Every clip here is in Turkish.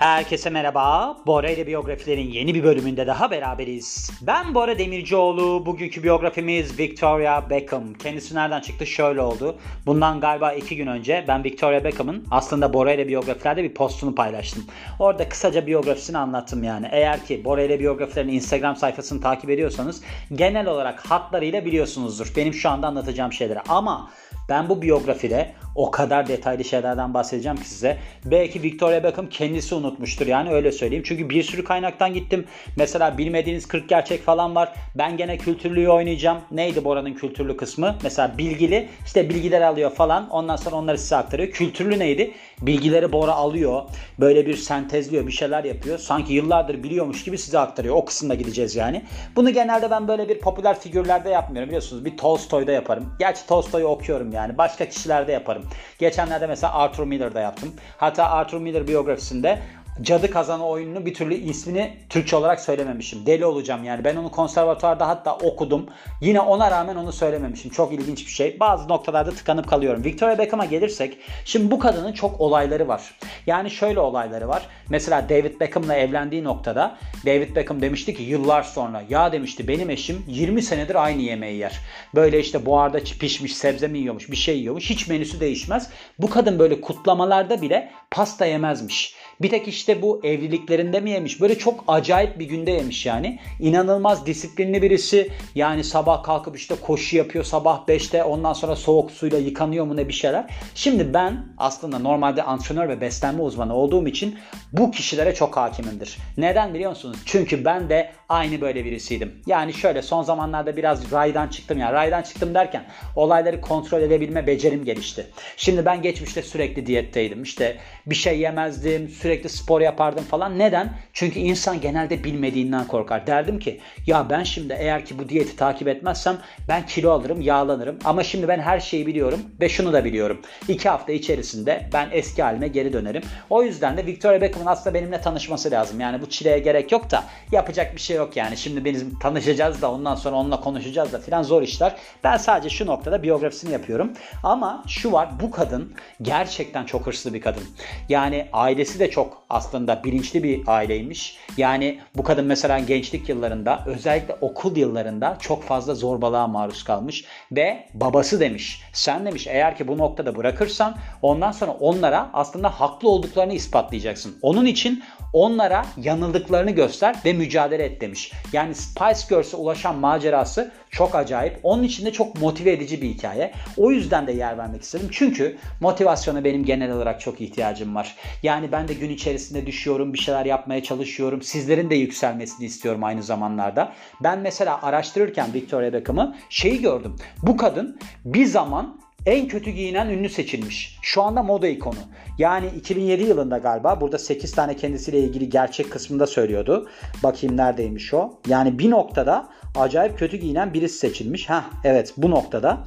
Herkese merhaba. Bora ile biyografilerin yeni bir bölümünde daha beraberiz. Ben Bora Demircioğlu. Bugünkü biyografimiz Victoria Beckham. Kendisi nereden çıktı? Şöyle oldu. Bundan galiba iki gün önce ben Victoria Beckham'ın aslında Bora ile biyografilerde bir postunu paylaştım. Orada kısaca biyografisini anlattım yani. Eğer ki Bora ile biyografilerin Instagram sayfasını takip ediyorsanız genel olarak hatlarıyla biliyorsunuzdur. Benim şu anda anlatacağım şeyleri. Ama ben bu biyografide o kadar detaylı şeylerden bahsedeceğim ki size. Belki Victoria Beckham kendisi unutmuştur yani öyle söyleyeyim. Çünkü bir sürü kaynaktan gittim. Mesela bilmediğiniz 40 gerçek falan var. Ben gene kültürlüyü oynayacağım. Neydi Bora'nın kültürlü kısmı? Mesela bilgili işte bilgiler alıyor falan. Ondan sonra onları size aktarıyor. Kültürlü neydi? Bilgileri Bora alıyor. Böyle bir sentezliyor bir şeyler yapıyor. Sanki yıllardır biliyormuş gibi size aktarıyor. O kısımda gideceğiz yani. Bunu genelde ben böyle bir popüler figürlerde yapmıyorum biliyorsunuz. Bir Tolstoy'da yaparım. Gerçi Tolstoy'u okuyorum yani. Başka kişilerde yaparım. Geçenlerde mesela Arthur Miller'da yaptım. Hatta Arthur Miller biyografisinde Cadı Kazanı oyununu bir türlü ismini Türkçe olarak söylememişim. Deli olacağım yani. Ben onu konservatuvarda hatta okudum. Yine ona rağmen onu söylememişim. Çok ilginç bir şey. Bazı noktalarda tıkanıp kalıyorum. Victoria Beckham'a gelirsek şimdi bu kadının çok olayları var. Yani şöyle olayları var. Mesela David Beckham'la evlendiği noktada David Beckham demişti ki yıllar sonra ya demişti benim eşim 20 senedir aynı yemeği yer. Böyle işte buharda pişmiş sebze mi yiyormuş bir şey yiyormuş. Hiç menüsü değişmez. Bu kadın böyle kutlamalarda bile pasta yemezmiş. Bir tek işte bu evliliklerinde mi yemiş? Böyle çok acayip bir günde yemiş yani. İnanılmaz disiplinli birisi. Yani sabah kalkıp işte koşu yapıyor sabah 5'te ondan sonra soğuk suyla yıkanıyor mu ne bir şeyler. Şimdi ben aslında normalde antrenör ve beslenme uzmanı olduğum için bu kişilere çok hakimimdir. Neden biliyor musunuz? Çünkü ben de aynı böyle birisiydim. Yani şöyle son zamanlarda biraz raydan çıktım. Yani raydan çıktım derken olayları kontrol edebilme becerim gelişti. Şimdi ben geçmişte sürekli diyetteydim. İşte bir şey yemezdim, sürekli spor yapardım falan. Neden? Çünkü insan genelde bilmediğinden korkar. Derdim ki ya ben şimdi eğer ki bu diyeti takip etmezsem ben kilo alırım, yağlanırım. Ama şimdi ben her şeyi biliyorum ve şunu da biliyorum. İki hafta içerisinde ben eski halime geri dönerim. O yüzden de Victoria Beckham'ın aslında benimle tanışması lazım. Yani bu çileye gerek yok da yapacak bir şey yok yani. Şimdi bizim tanışacağız da ondan sonra onunla konuşacağız da filan zor işler. Ben sadece şu noktada biyografisini yapıyorum. Ama şu var bu kadın gerçekten çok hırslı bir kadın. Yani ailesi de çok aslında bilinçli bir aileymiş. Yani bu kadın mesela gençlik yıllarında özellikle okul yıllarında çok fazla zorbalığa maruz kalmış ve babası demiş sen demiş eğer ki bu noktada bırakırsan ondan sonra onlara aslında haklı olduklarını ispatlayacaksın. Onun için onlara yanıldıklarını göster ve mücadele et demiş. Yani Spice Girls'e ulaşan macerası çok acayip. Onun için de çok motive edici bir hikaye. O yüzden de yer vermek istedim. Çünkü motivasyona benim genel olarak çok ihtiyacım var. Yani ben de gün içerisinde düşüyorum, bir şeyler yapmaya çalışıyorum. Sizlerin de yükselmesini istiyorum aynı zamanlarda. Ben mesela araştırırken Victoria Beckham'ı şeyi gördüm. Bu kadın bir zaman en kötü giyinen ünlü seçilmiş. Şu anda moda ikonu. Yani 2007 yılında galiba burada 8 tane kendisiyle ilgili gerçek kısmında söylüyordu. Bakayım neredeymiş o. Yani bir noktada acayip kötü giyinen birisi seçilmiş. Ha evet bu noktada.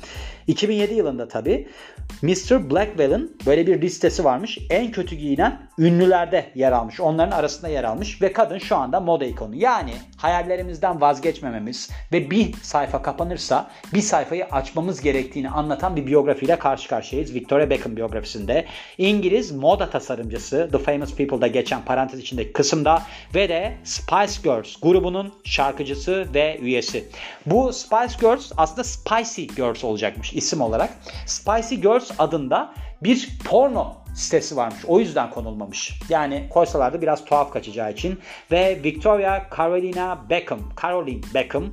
2007 yılında tabi Mr. Blackwell'ın böyle bir listesi varmış. En kötü giyinen ünlülerde yer almış. Onların arasında yer almış ve kadın şu anda moda ikonu. Yani hayallerimizden vazgeçmememiz ve bir sayfa kapanırsa bir sayfayı açmamız gerektiğini anlatan bir biyografiyle karşı karşıyayız. Victoria Beckham biyografisinde. İngiliz moda tasarımcısı The Famous People'da geçen parantez içindeki kısımda ve de Spice Girls grubunun şarkıcısı ve üyesi. Bu Spice Girls aslında Spicy Girls olacakmış isim olarak. Spicy Girls adında bir porno sitesi varmış. O yüzden konulmamış. Yani koysalardı biraz tuhaf kaçacağı için. Ve Victoria Carolina Beckham, Caroline Beckham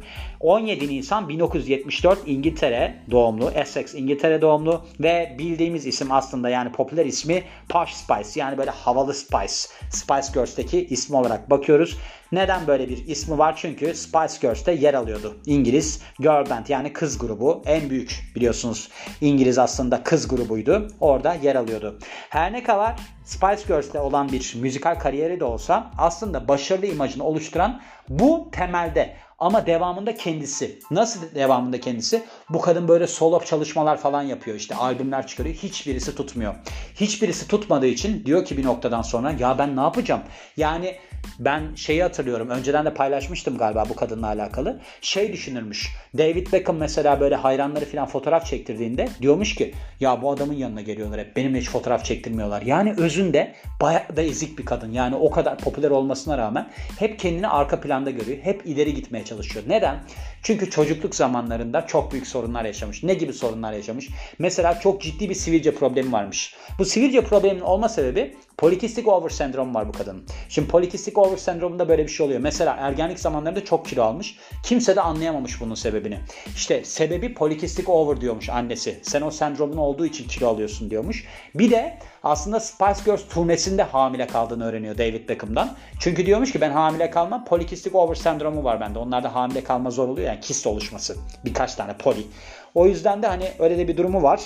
17 Nisan 1974 İngiltere doğumlu, Essex İngiltere doğumlu ve bildiğimiz isim aslında yani popüler ismi Posh Spice yani böyle havalı Spice. Spice Girls'teki ismi olarak bakıyoruz. Neden böyle bir ismi var? Çünkü Spice Girls'te yer alıyordu. İngiliz girl band yani kız grubu. En büyük biliyorsunuz İngiliz aslında kız grubuydu. Orada yer alıyordu. Her ne kadar Spice Girls'te olan bir müzikal kariyeri de olsa aslında başarılı imajını oluşturan bu temelde ama devamında kendisi. Nasıl devamında kendisi? Bu kadın böyle solo çalışmalar falan yapıyor. İşte albümler çıkarıyor. Hiçbirisi tutmuyor. Hiçbirisi tutmadığı için diyor ki bir noktadan sonra ya ben ne yapacağım? Yani ben şeyi hatırlıyorum. Önceden de paylaşmıştım galiba bu kadınla alakalı. Şey düşünürmüş. David Beckham mesela böyle hayranları falan fotoğraf çektirdiğinde diyormuş ki ya bu adamın yanına geliyorlar hep. Benimle hiç fotoğraf çektirmiyorlar. Yani özünde bayağı da ezik bir kadın. Yani o kadar popüler olmasına rağmen hep kendini arka planda görüyor. Hep ileri gitmeye çalışıyor. Neden? Çünkü çocukluk zamanlarında çok büyük sorunlar yaşamış. Ne gibi sorunlar yaşamış? Mesela çok ciddi bir sivilce problemi varmış. Bu sivilce probleminin olma sebebi Polikistik over sendromu var bu kadının. Şimdi polikistik over sendromunda böyle bir şey oluyor. Mesela ergenlik zamanlarında çok kilo almış. Kimse de anlayamamış bunun sebebini. İşte sebebi polikistik over diyormuş annesi. Sen o sendromun olduğu için kilo alıyorsun diyormuş. Bir de aslında Spice Girls turnesinde hamile kaldığını öğreniyor David Beckham'dan. Çünkü diyormuş ki ben hamile kalmam polikistik over sendromu var bende. Onlarda hamile kalma zor oluyor yani kist oluşması. Birkaç tane poli. O yüzden de hani öyle de bir durumu var.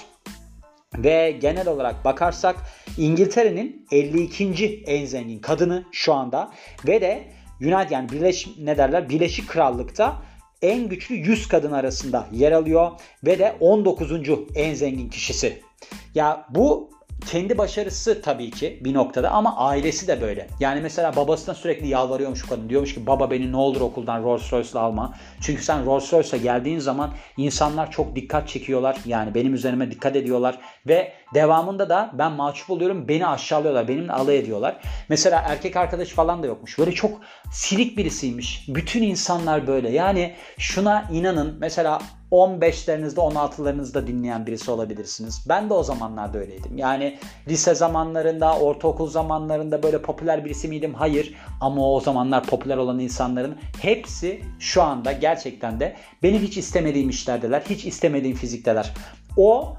Ve genel olarak bakarsak İngiltere'nin 52. en zengin kadını şu anda ve de United yani Birleş ne derler Birleşik Krallık'ta en güçlü 100 kadın arasında yer alıyor ve de 19. en zengin kişisi. Ya bu kendi başarısı tabii ki bir noktada ama ailesi de böyle. Yani mesela babasına sürekli yalvarıyormuş bu kadın. Diyormuş ki baba beni ne olur okuldan Rolls Royce'la alma. Çünkü sen Rolls Royce'la geldiğin zaman insanlar çok dikkat çekiyorlar. Yani benim üzerime dikkat ediyorlar. Ve devamında da ben mahcup oluyorum. Beni aşağılıyorlar. Benimle alay ediyorlar. Mesela erkek arkadaş falan da yokmuş. Böyle çok silik birisiymiş. Bütün insanlar böyle. Yani şuna inanın. Mesela 15'lerinizde 16'larınızda dinleyen birisi olabilirsiniz. Ben de o zamanlarda öyleydim. Yani lise zamanlarında, ortaokul zamanlarında böyle popüler birisi miydim? Hayır. Ama o zamanlar popüler olan insanların hepsi şu anda gerçekten de benim hiç istemediğim işlerdeler. Hiç istemediğim fizikteler. O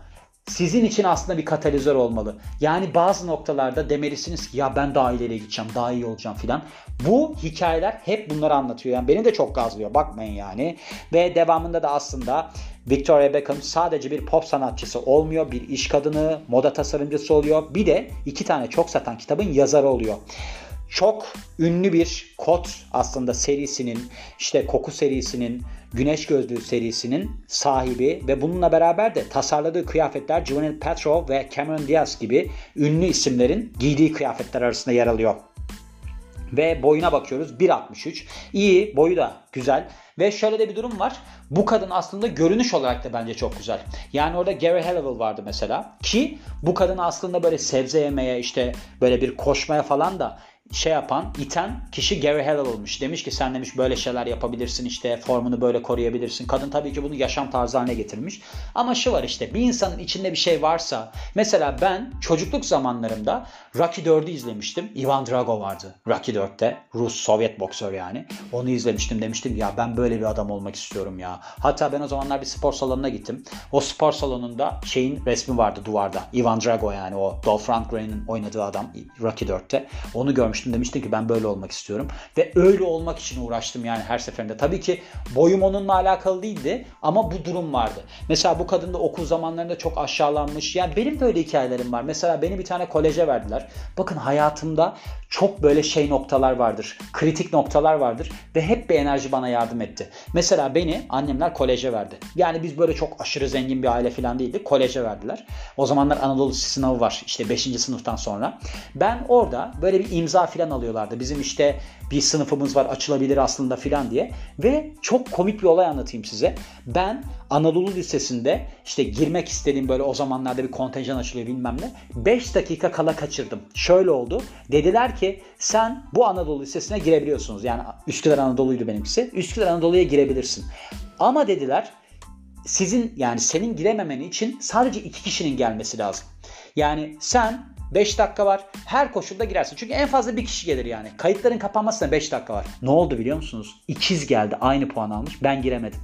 sizin için aslında bir katalizör olmalı. Yani bazı noktalarda demelisiniz ki ya ben daha ileriye gideceğim, daha iyi olacağım filan. Bu hikayeler hep bunları anlatıyor. Yani beni de çok gazlıyor bakmayın yani. Ve devamında da aslında Victoria Beckham sadece bir pop sanatçısı olmuyor. Bir iş kadını, moda tasarımcısı oluyor. Bir de iki tane çok satan kitabın yazarı oluyor çok ünlü bir kot aslında serisinin işte koku serisinin Güneş Gözlüğü serisinin sahibi ve bununla beraber de tasarladığı kıyafetler Gwyneth Paltrow ve Cameron Diaz gibi ünlü isimlerin giydiği kıyafetler arasında yer alıyor. Ve boyuna bakıyoruz 1.63. İyi boyu da güzel. Ve şöyle de bir durum var. Bu kadın aslında görünüş olarak da bence çok güzel. Yani orada Gary Halliwell vardı mesela. Ki bu kadın aslında böyle sebze yemeye işte böyle bir koşmaya falan da şey yapan, iten kişi Gary Halliwell olmuş. Demiş ki sen demiş böyle şeyler yapabilirsin işte formunu böyle koruyabilirsin. Kadın tabii ki bunu yaşam tarzı haline getirmiş. Ama şu var işte bir insanın içinde bir şey varsa mesela ben çocukluk zamanlarımda Rocky 4'ü izlemiştim. Ivan Drago vardı Rocky 4'te. Rus Sovyet boksör yani. Onu izlemiştim demiştim ya ben böyle bir adam olmak istiyorum ya. Hatta ben o zamanlar bir spor salonuna gittim. O spor salonunda şeyin resmi vardı duvarda. Ivan Drago yani o Dolph Lundgren'in oynadığı adam Rocky 4'te. Onu görmüş görmüştüm. Demiştim ki ben böyle olmak istiyorum. Ve öyle olmak için uğraştım yani her seferinde. Tabii ki boyum onunla alakalı değildi ama bu durum vardı. Mesela bu kadın da okul zamanlarında çok aşağılanmış. Yani benim de öyle hikayelerim var. Mesela beni bir tane koleje verdiler. Bakın hayatımda çok böyle şey noktalar vardır. Kritik noktalar vardır ve hep bir enerji bana yardım etti. Mesela beni annemler koleje verdi. Yani biz böyle çok aşırı zengin bir aile falan değildik. Koleje verdiler. O zamanlar Anadolu sınavı var işte 5. sınıftan sonra. Ben orada böyle bir imza falan alıyorlardı. Bizim işte bir sınıfımız var açılabilir aslında filan diye. Ve çok komik bir olay anlatayım size. Ben Anadolu Lisesi'nde işte girmek istediğim böyle o zamanlarda bir kontenjan açılıyor bilmem ne. 5 dakika kala kaçırdım. Şöyle oldu. Dediler ki sen bu Anadolu Lisesi'ne girebiliyorsunuz. Yani Üsküdar Anadolu'ydu benimkisi. Üsküdar Anadolu'ya girebilirsin. Ama dediler sizin yani senin girememen için sadece iki kişinin gelmesi lazım. Yani sen 5 dakika var. Her koşulda girersin. Çünkü en fazla bir kişi gelir yani. Kayıtların kapanmasına 5 dakika var. Ne oldu biliyor musunuz? İkiz geldi. Aynı puan almış. Ben giremedim.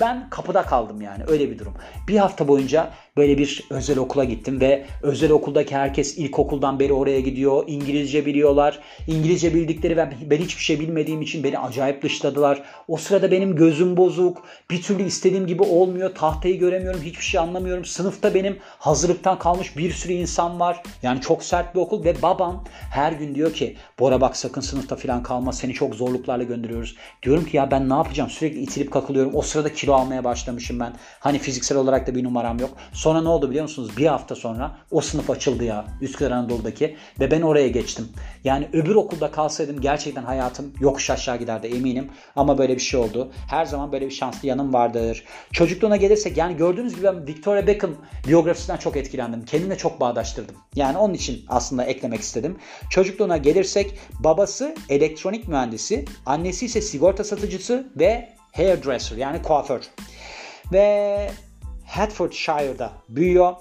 Ben kapıda kaldım yani öyle bir durum. Bir hafta boyunca böyle bir özel okula gittim ve özel okuldaki herkes ilkokuldan beri oraya gidiyor. İngilizce biliyorlar. İngilizce bildikleri ben, ben hiçbir şey bilmediğim için beni acayip dışladılar. O sırada benim gözüm bozuk. Bir türlü istediğim gibi olmuyor. Tahtayı göremiyorum. Hiçbir şey anlamıyorum. Sınıfta benim hazırlıktan kalmış bir sürü insan var. Yani çok sert bir okul ve babam her gün diyor ki Bora bak sakın sınıfta falan kalma. Seni çok zorluklarla gönderiyoruz. Diyorum ki ya ben ne yapacağım? Sürekli itilip kakılıyorum. O sırada kilo almaya başlamışım ben. Hani fiziksel olarak da bir numaram yok. Sonra ne oldu biliyor musunuz? Bir hafta sonra o sınıf açıldı ya Üsküdar Anadolu'daki ve ben oraya geçtim. Yani öbür okulda kalsaydım gerçekten hayatım yokuş aşağı giderdi eminim. Ama böyle bir şey oldu. Her zaman böyle bir şanslı yanım vardır. Çocukluğuna gelirsek yani gördüğünüz gibi ben Victoria Beckham biyografisinden çok etkilendim. Kendimle çok bağdaştırdım. Yani onun için aslında eklemek istedim. Çocukluğuna gelirsek babası elektronik mühendisi, annesi ise sigorta satıcısı ve hairdresser yani kuaför. Ve Hertfordshire'da büyüyor.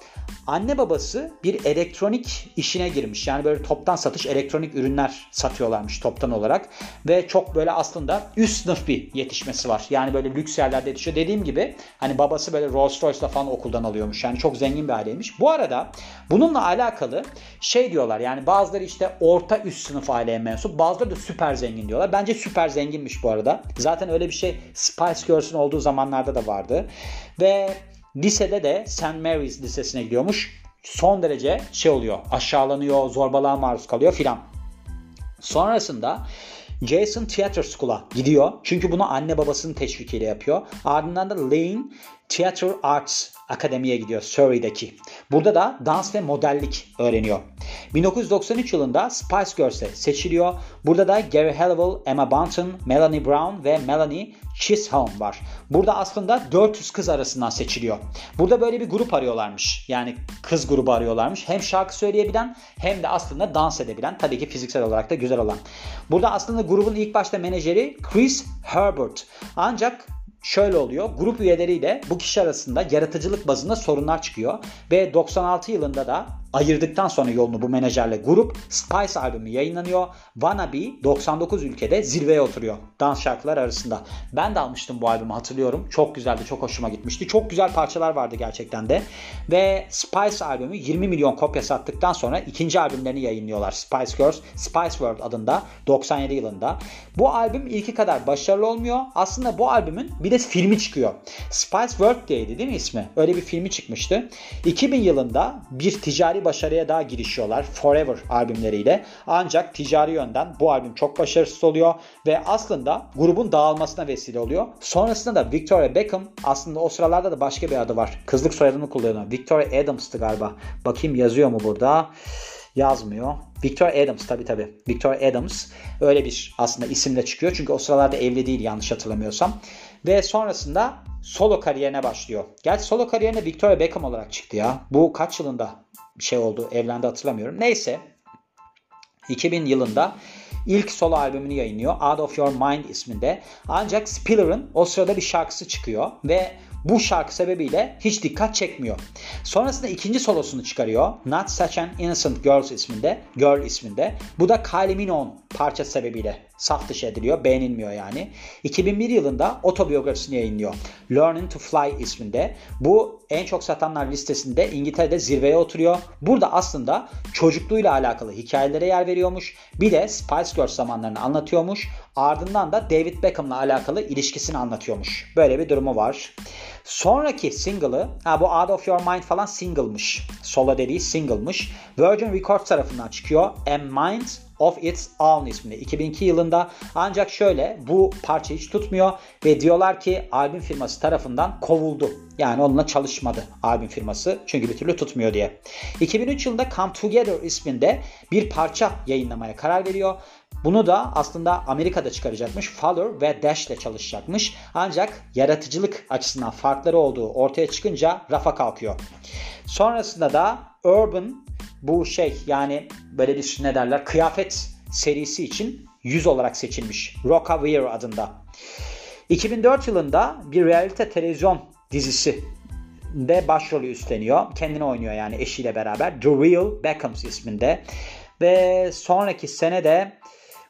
Anne babası bir elektronik işine girmiş. Yani böyle toptan satış elektronik ürünler satıyorlarmış toptan olarak. Ve çok böyle aslında üst sınıf bir yetişmesi var. Yani böyle lüks yerlerde yetişiyor. Dediğim gibi hani babası böyle Rolls Royce'la falan okuldan alıyormuş. Yani çok zengin bir aileymiş. Bu arada bununla alakalı şey diyorlar. Yani bazıları işte orta üst sınıf aileye mensup. Bazıları da süper zengin diyorlar. Bence süper zenginmiş bu arada. Zaten öyle bir şey Spice Girls'ün olduğu zamanlarda da vardı. Ve Lisede de St. Mary's Lisesi'ne gidiyormuş. Son derece şey oluyor, aşağılanıyor, zorbalığa maruz kalıyor filan. Sonrasında Jason Theatre School'a gidiyor. Çünkü bunu anne babasının teşvikiyle yapıyor. Ardından da Lane Theatre Arts Akademi'ye gidiyor Surrey'deki. Burada da dans ve modellik öğreniyor. 1993 yılında Spice Girls'e seçiliyor. Burada da Gary Halliwell, Emma Bunton, Melanie Brown ve Melanie Chisholm var. Burada aslında 400 kız arasından seçiliyor. Burada böyle bir grup arıyorlarmış. Yani kız grubu arıyorlarmış. Hem şarkı söyleyebilen hem de aslında dans edebilen. Tabii ki fiziksel olarak da güzel olan. Burada aslında grubun ilk başta menajeri Chris Herbert. Ancak şöyle oluyor. Grup üyeleriyle bu kişi arasında yaratıcılık bazında sorunlar çıkıyor. Ve 96 yılında da ayırdıktan sonra yolunu bu menajerle grup Spice albümü yayınlanıyor. Wannabe 99 ülkede zirveye oturuyor dans şarkılar arasında. Ben de almıştım bu albümü hatırlıyorum. Çok güzeldi, çok hoşuma gitmişti. Çok güzel parçalar vardı gerçekten de. Ve Spice albümü 20 milyon kopya sattıktan sonra ikinci albümlerini yayınlıyorlar. Spice Girls, Spice World adında 97 yılında. Bu albüm ilki kadar başarılı olmuyor. Aslında bu albümün bir de filmi çıkıyor. Spice World diyeydi değil mi ismi? Öyle bir filmi çıkmıştı. 2000 yılında bir ticari başarıya daha girişiyorlar Forever albümleriyle. Ancak ticari yönden bu albüm çok başarısız oluyor ve aslında grubun dağılmasına vesile oluyor. Sonrasında da Victoria Beckham aslında o sıralarda da başka bir adı var. Kızlık soyadını kullanıyor. Victoria Adams'tı galiba. Bakayım yazıyor mu burada? yazmıyor. Victoria Adams tabi tabi. Victoria Adams öyle bir aslında isimle çıkıyor. Çünkü o sıralarda evli değil yanlış hatırlamıyorsam. Ve sonrasında solo kariyerine başlıyor. Gerçi solo kariyerine Victoria Beckham olarak çıktı ya. Bu kaç yılında şey oldu evlendi hatırlamıyorum. Neyse 2000 yılında ilk solo albümünü yayınlıyor. Out of Your Mind isminde. Ancak Spiller'ın o sırada bir şarkısı çıkıyor ve bu şarkı sebebiyle hiç dikkat çekmiyor. Sonrasında ikinci solosunu çıkarıyor. Not Such an Innocent Girls isminde, Girl isminde. Bu da Kylie Minogue parça sebebiyle saf dışı ediliyor. Beğenilmiyor yani. 2001 yılında otobiyografisini yayınlıyor. Learning to Fly isminde. Bu en çok satanlar listesinde İngiltere'de zirveye oturuyor. Burada aslında çocukluğuyla alakalı hikayelere yer veriyormuş. Bir de Spice Girls zamanlarını anlatıyormuş. Ardından da David Beckham'la alakalı ilişkisini anlatıyormuş. Böyle bir durumu var. Sonraki single'ı, ha bu Out of Your Mind falan single'mış. Solo dediği single'mış. Virgin Records tarafından çıkıyor. A Mind of Its Own isminde 2002 yılında ancak şöyle bu parça hiç tutmuyor ve diyorlar ki albüm firması tarafından kovuldu. Yani onunla çalışmadı albüm firması çünkü bir türlü tutmuyor diye. 2003 yılında Come Together isminde bir parça yayınlamaya karar veriyor. Bunu da aslında Amerika'da çıkaracakmış. Fowler ve Dash ile çalışacakmış. Ancak yaratıcılık açısından farkları olduğu ortaya çıkınca rafa kalkıyor. Sonrasında da Urban bu şey yani böyle bir ne derler kıyafet serisi için yüz olarak seçilmiş. Rocka Weir adında. 2004 yılında bir realite televizyon dizisi de başrolü üstleniyor. Kendini oynuyor yani eşiyle beraber. The Real Beckhams isminde. Ve sonraki sene de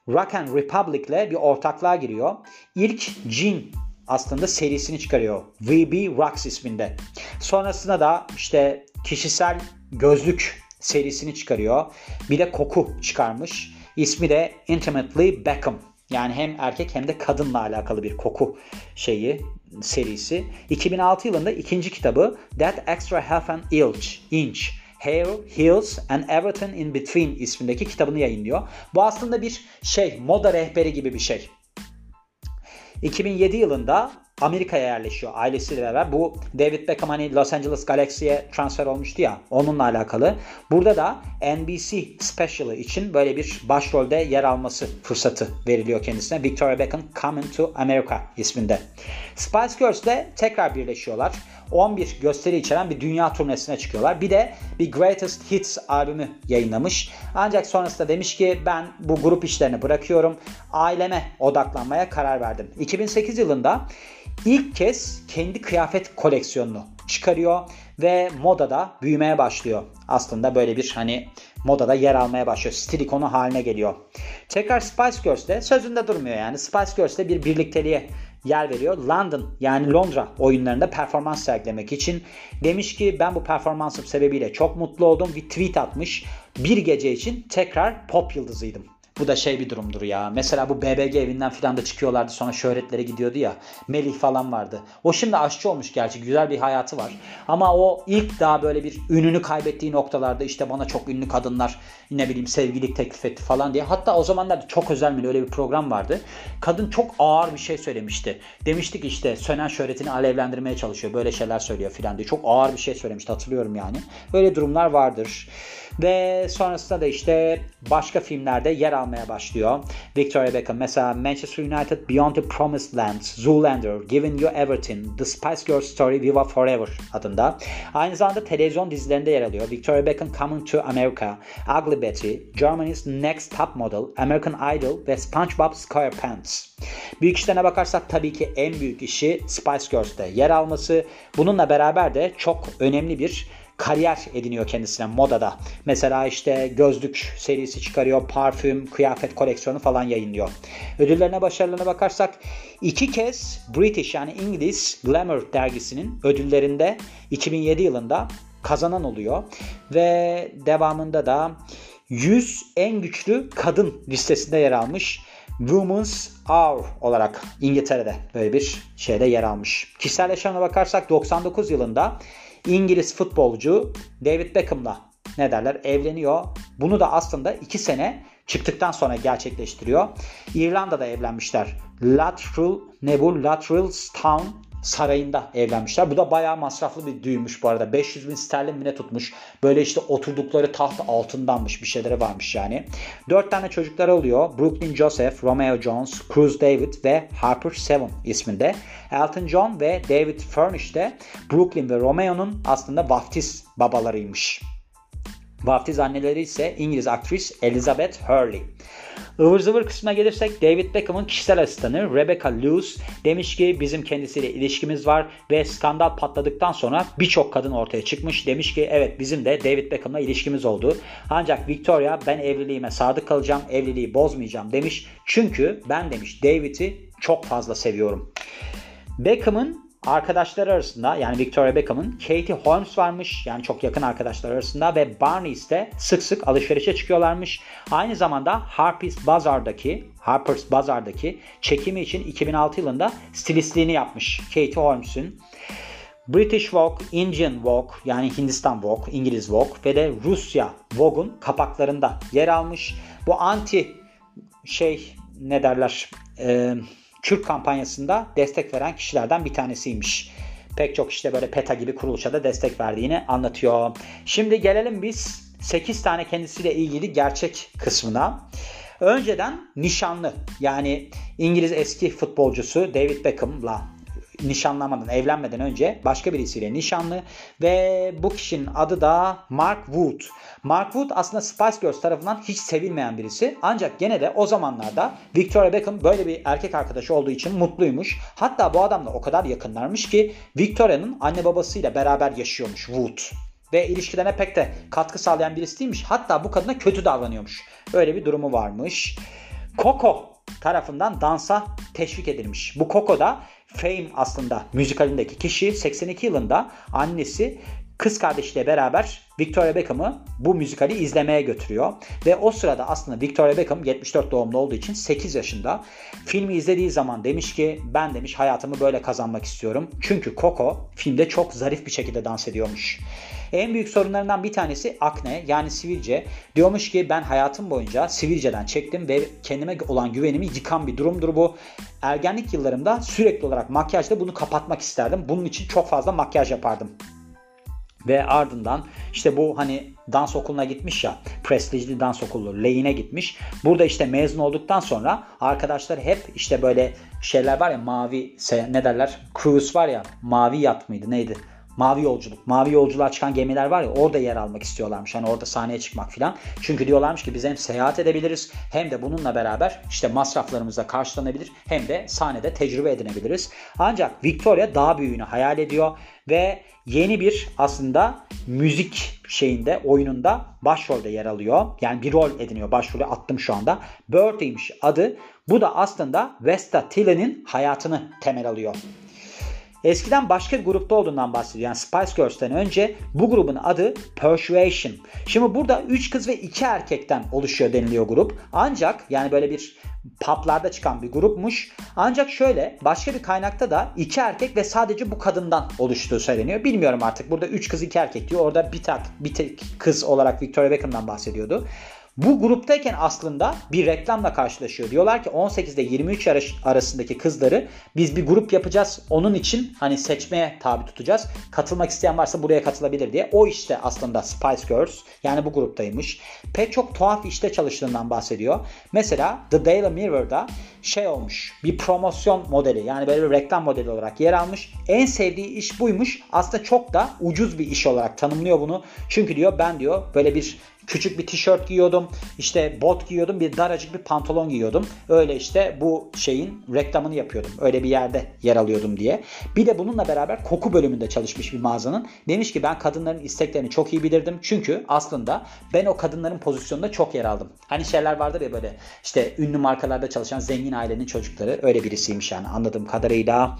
Rock and Republic'le bir ortaklığa giriyor. İlk Jean aslında serisini çıkarıyor. VB Rocks isminde. Sonrasında da işte kişisel gözlük serisini çıkarıyor. Bir de koku çıkarmış. İsmi de Intimately Beckham. Yani hem erkek hem de kadınla alakalı bir koku şeyi serisi. 2006 yılında ikinci kitabı That Extra Half an Inch, Inch Hair, Heels and Everything in Between ismindeki kitabını yayınlıyor. Bu aslında bir şey, moda rehberi gibi bir şey. 2007 yılında Amerika'ya yerleşiyor ailesiyle beraber. Bu David Beckham hani Los Angeles Galaxy'ye transfer olmuştu ya onunla alakalı. Burada da NBC Special'ı için böyle bir başrolde yer alması fırsatı veriliyor kendisine. Victoria Beckham Coming to America isminde. Spice Girls ile tekrar birleşiyorlar. 11 gösteri içeren bir dünya turnesine çıkıyorlar. Bir de bir Greatest Hits albümü yayınlamış. Ancak sonrasında demiş ki ben bu grup işlerini bırakıyorum. Aileme odaklanmaya karar verdim. 2008 yılında ilk kez kendi kıyafet koleksiyonunu çıkarıyor ve modada büyümeye başlıyor. Aslında böyle bir hani modada yer almaya başlıyor. Stil ikonu haline geliyor. Tekrar Spice Girls'te sözünde durmuyor yani. Spice Girls'te bir birlikteliğe yer veriyor. London yani Londra oyunlarında performans sergilemek için demiş ki ben bu performansım sebebiyle çok mutlu oldum. Bir tweet atmış. Bir gece için tekrar pop yıldızıydım. Bu da şey bir durumdur ya. Mesela bu BBG evinden filan da çıkıyorlardı sonra şöhretlere gidiyordu ya. Melih falan vardı. O şimdi aşçı olmuş gerçi. Güzel bir hayatı var. Ama o ilk daha böyle bir ününü kaybettiği noktalarda işte bana çok ünlü kadınlar ne bileyim sevgililik teklif etti falan diye. Hatta o zamanlar çok özel mi öyle bir program vardı. Kadın çok ağır bir şey söylemişti. Demiştik işte sönen şöhretini alevlendirmeye çalışıyor. Böyle şeyler söylüyor filan diye. Çok ağır bir şey söylemişti hatırlıyorum yani. Böyle durumlar vardır. Ve sonrasında da işte başka filmlerde yer almaya başlıyor. Victoria Beckham mesela Manchester United Beyond the Promised Land, Zoolander, Giving You Everything, The Spice Girls Story Viva Forever adında. Aynı zamanda televizyon dizilerinde yer alıyor. Victoria Beckham Coming to America, Ugly Betty, Germany's Next Top Model, American Idol ve SpongeBob SquarePants. Büyük işlerine bakarsak tabii ki en büyük işi Spice Girls'te yer alması. Bununla beraber de çok önemli bir kariyer ediniyor kendisine modada. Mesela işte gözlük serisi çıkarıyor, parfüm, kıyafet koleksiyonu falan yayınlıyor. Ödüllerine başarılarına bakarsak iki kez British yani İngiliz Glamour dergisinin ödüllerinde 2007 yılında kazanan oluyor. Ve devamında da 100 en güçlü kadın listesinde yer almış. Women's Hour olarak İngiltere'de böyle bir şeyde yer almış. Kişisel yaşamına bakarsak 99 yılında İngiliz futbolcu David Beckham'la ne derler evleniyor. Bunu da aslında 2 sene çıktıktan sonra gerçekleştiriyor. İrlanda'da evlenmişler. Lateral ne bu? Lateral Town sarayında evlenmişler. Bu da bayağı masraflı bir düğünmüş bu arada. 500 bin sterlin mi ne tutmuş. Böyle işte oturdukları taht altındanmış bir şeylere varmış yani. Dört tane çocukları oluyor. Brooklyn Joseph, Romeo Jones, Cruz David ve Harper Seven isminde. Elton John ve David Furnish de Brooklyn ve Romeo'nun aslında vaftiz babalarıymış. Vaftiz anneleri ise İngiliz aktris Elizabeth Hurley. Ivır zıvır kısmına gelirsek David Beckham'ın kişisel asistanı Rebecca Lewis demiş ki bizim kendisiyle ilişkimiz var ve skandal patladıktan sonra birçok kadın ortaya çıkmış. Demiş ki evet bizim de David Beckham'la ilişkimiz oldu. Ancak Victoria ben evliliğime sadık kalacağım, evliliği bozmayacağım demiş. Çünkü ben demiş David'i çok fazla seviyorum. Beckham'ın arkadaşları arasında yani Victoria Beckham'ın Katie Holmes varmış. Yani çok yakın arkadaşlar arasında ve Barney's de sık sık alışverişe çıkıyorlarmış. Aynı zamanda Harper's Bazaar'daki Harper's Bazaar'daki çekimi için 2006 yılında stilistliğini yapmış Katie Holmes'un. British Vogue, Indian Vogue yani Hindistan Vogue, İngiliz Vogue ve de Rusya Vogue'un kapaklarında yer almış. Bu anti şey ne derler e, Kürk kampanyasında destek veren kişilerden bir tanesiymiş. Pek çok işte böyle PETA gibi kuruluşa da destek verdiğini anlatıyor. Şimdi gelelim biz 8 tane kendisiyle ilgili gerçek kısmına. Önceden nişanlı yani İngiliz eski futbolcusu David Beckham'la nişanlamadan, evlenmeden önce başka birisiyle nişanlı ve bu kişinin adı da Mark Wood. Mark Wood aslında Spice Girls tarafından hiç sevilmeyen birisi. Ancak gene de o zamanlarda Victoria Beckham böyle bir erkek arkadaşı olduğu için mutluymuş. Hatta bu adamla o kadar yakınlarmış ki Victoria'nın anne babasıyla beraber yaşıyormuş Wood. Ve ilişkilerine pek de katkı sağlayan birisi değilmiş. Hatta bu kadına kötü davranıyormuş. Öyle bir durumu varmış. Coco tarafından dansa teşvik edilmiş. Bu Coco da Fame aslında müzikalindeki kişi 82 yılında annesi kız kardeşiyle beraber Victoria Beckham'ı bu müzikali izlemeye götürüyor. Ve o sırada aslında Victoria Beckham 74 doğumlu olduğu için 8 yaşında. Filmi izlediği zaman demiş ki ben demiş hayatımı böyle kazanmak istiyorum. Çünkü Coco filmde çok zarif bir şekilde dans ediyormuş. En büyük sorunlarından bir tanesi akne yani sivilce. Diyormuş ki ben hayatım boyunca sivilceden çektim ve kendime olan güvenimi yıkan bir durumdur bu. Ergenlik yıllarımda sürekli olarak makyajda bunu kapatmak isterdim. Bunun için çok fazla makyaj yapardım. Ve ardından işte bu hani dans okuluna gitmiş ya prestijli dans okulu Lane'e gitmiş. Burada işte mezun olduktan sonra arkadaşlar hep işte böyle şeyler var ya mavi ne derler cruise var ya mavi yat mıydı neydi? Mavi yolculuk. Mavi yolculuğa çıkan gemiler var ya orada yer almak istiyorlarmış. Hani orada sahneye çıkmak filan. Çünkü diyorlarmış ki biz hem seyahat edebiliriz hem de bununla beraber işte masraflarımız da karşılanabilir hem de sahnede tecrübe edinebiliriz. Ancak Victoria daha büyüğünü hayal ediyor ve yeni bir aslında müzik şeyinde oyununda başrolde yer alıyor. Yani bir rol ediniyor. Başrolü attım şu anda. Birdie'ymiş adı. Bu da aslında Vesta Tilly'nin hayatını temel alıyor. Eskiden başka grupta olduğundan bahsediyor. Yani Spice Girls'ten önce bu grubun adı Persuasion. Şimdi burada 3 kız ve 2 erkekten oluşuyor deniliyor grup. Ancak yani böyle bir publarda çıkan bir grupmuş. Ancak şöyle başka bir kaynakta da iki erkek ve sadece bu kadından oluştuğu söyleniyor. Bilmiyorum artık burada üç kız iki erkek diyor. Orada bir tek bir tek kız olarak Victoria Beckham'dan bahsediyordu. Bu gruptayken aslında bir reklamla karşılaşıyor. Diyorlar ki 18 ile 23 yaş arasındaki kızları biz bir grup yapacağız. Onun için hani seçmeye tabi tutacağız. Katılmak isteyen varsa buraya katılabilir diye. O işte aslında Spice Girls yani bu gruptaymış. Pek çok tuhaf işte çalıştığından bahsediyor. Mesela The Daily Mirror'da şey olmuş. Bir promosyon modeli yani böyle bir reklam modeli olarak yer almış. En sevdiği iş buymuş. Aslında çok da ucuz bir iş olarak tanımlıyor bunu. Çünkü diyor ben diyor böyle bir küçük bir tişört giyiyordum. işte bot giyiyordum. Bir daracık bir pantolon giyiyordum. Öyle işte bu şeyin reklamını yapıyordum. Öyle bir yerde yer alıyordum diye. Bir de bununla beraber koku bölümünde çalışmış bir mağazanın. Demiş ki ben kadınların isteklerini çok iyi bilirdim. Çünkü aslında ben o kadınların pozisyonunda çok yer aldım. Hani şeyler vardır ya böyle işte ünlü markalarda çalışan zengin ailenin çocukları. Öyle birisiymiş yani anladığım kadarıyla.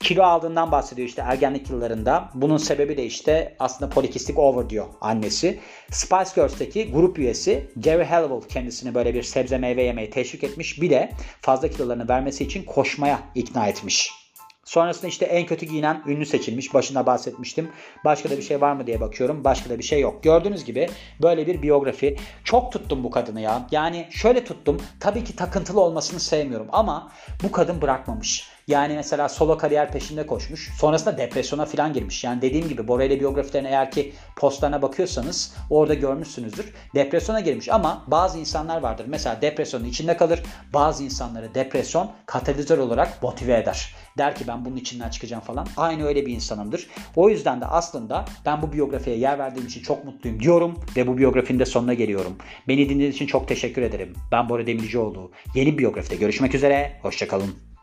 Kilo aldığından bahsediyor işte ergenlik yıllarında. Bunun sebebi de işte aslında polikistik over diyor annesi. Spice Girls'teki grup üyesi Gary Halliwell kendisini böyle bir sebze meyve yemeye teşvik etmiş. Bir de fazla kilolarını vermesi için koşmaya ikna etmiş. Sonrasında işte en kötü giyinen ünlü seçilmiş. Başında bahsetmiştim. Başka da bir şey var mı diye bakıyorum. Başka da bir şey yok. Gördüğünüz gibi böyle bir biyografi. Çok tuttum bu kadını ya. Yani şöyle tuttum. Tabii ki takıntılı olmasını sevmiyorum ama bu kadın bırakmamış. Yani mesela solo kariyer peşinde koşmuş. Sonrasında depresyona falan girmiş. Yani dediğim gibi Bora ile biyografilerine eğer ki postlarına bakıyorsanız orada görmüşsünüzdür. Depresyona girmiş ama bazı insanlar vardır. Mesela depresyonun içinde kalır. Bazı insanları depresyon katalizör olarak motive eder. Der ki ben bunun içinden çıkacağım falan. Aynı öyle bir insanımdır. O yüzden de aslında ben bu biyografiye yer verdiğim için çok mutluyum diyorum ve bu biyografinin de sonuna geliyorum. Beni dinlediğiniz için çok teşekkür ederim. Ben Bora Demircioğlu. Yeni biyografide görüşmek üzere. Hoşçakalın.